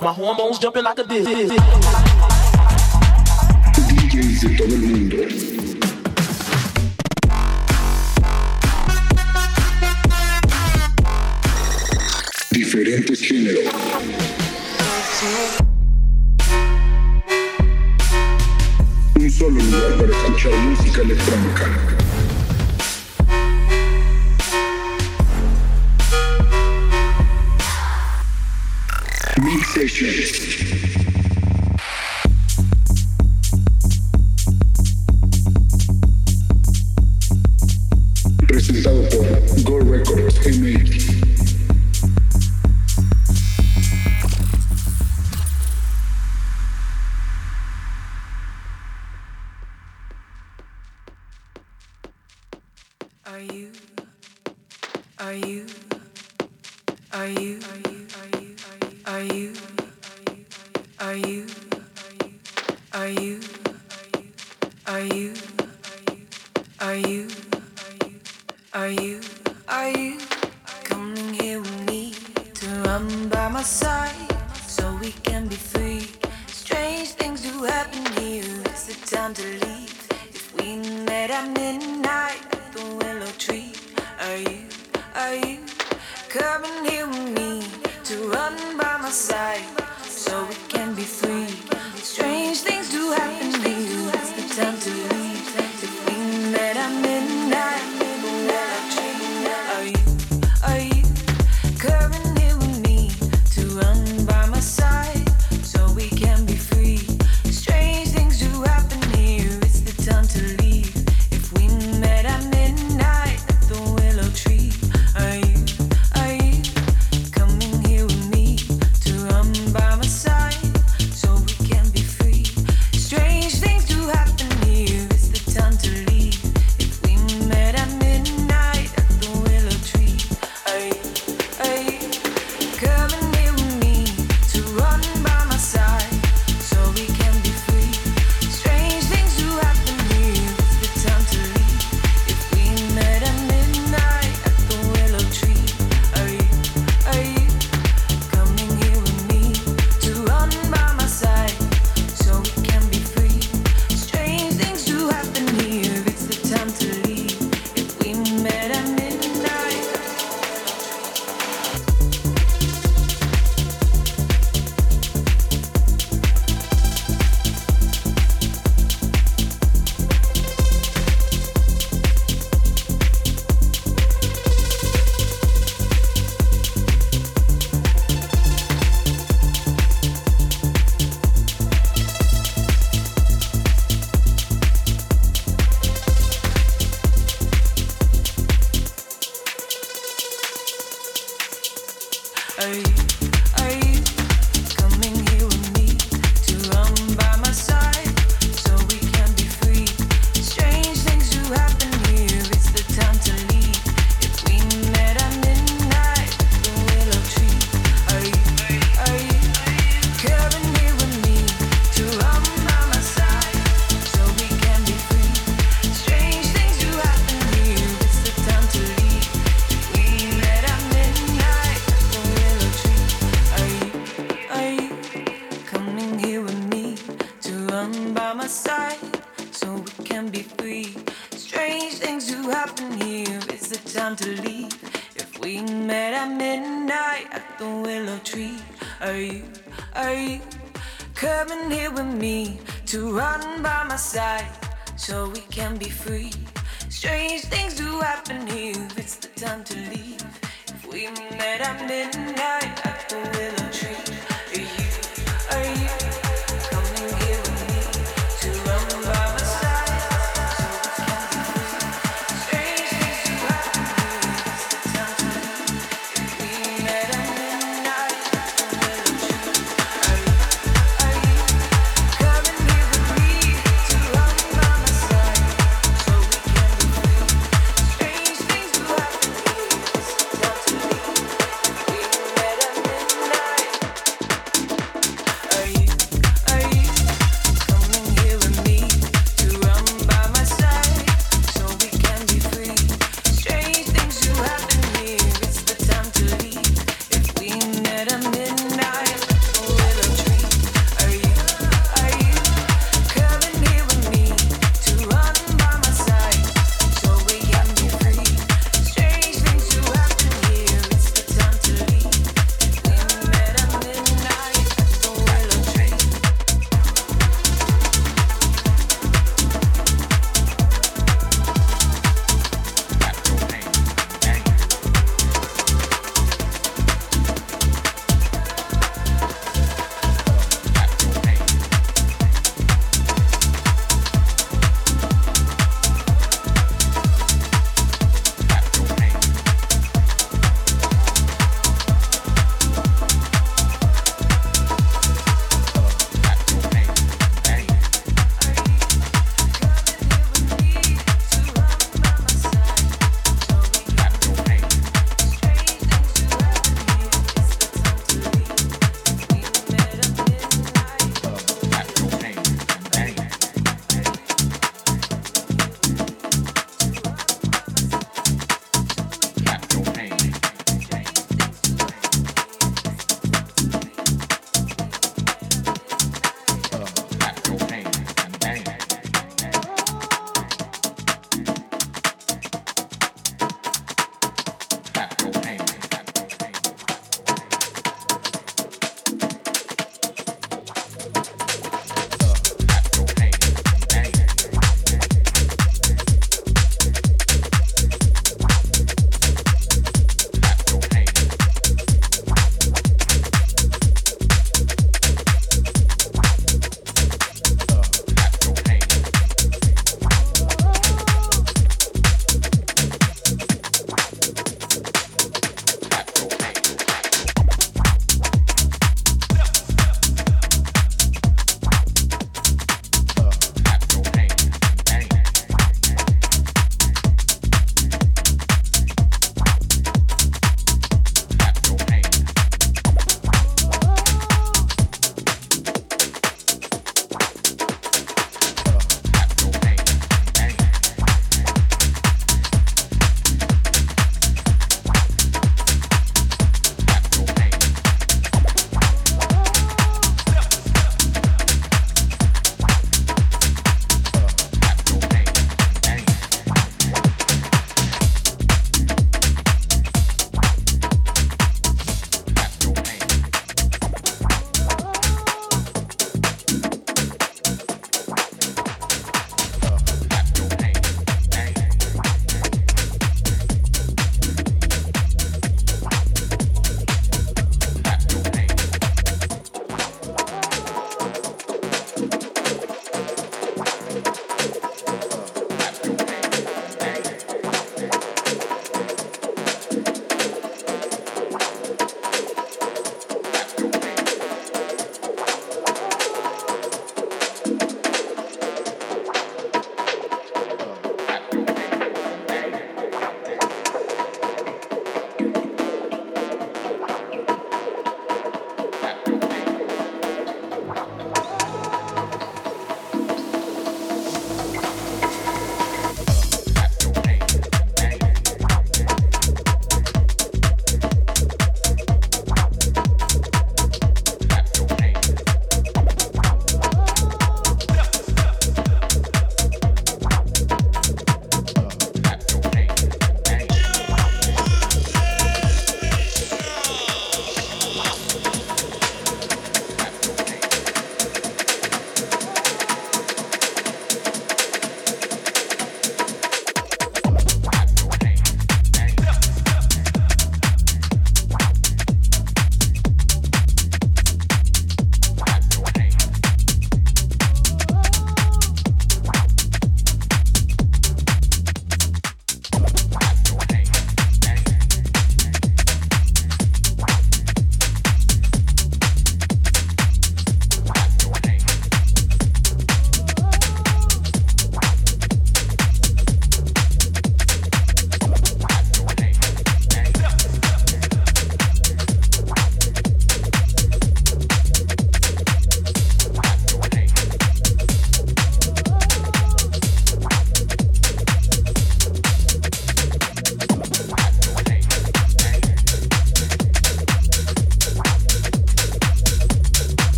My hormones jumping like a disc. DJs de todo el mundo. diferentes géneros. Un solo lugar para escuchar música electrónica. Station. have believe if we met at midnight.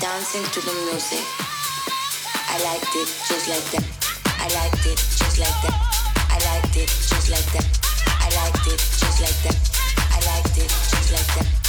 dancing to the music. I liked it just like that. I liked it just like that. I liked it just like that. I liked it just like that. I liked it just like that.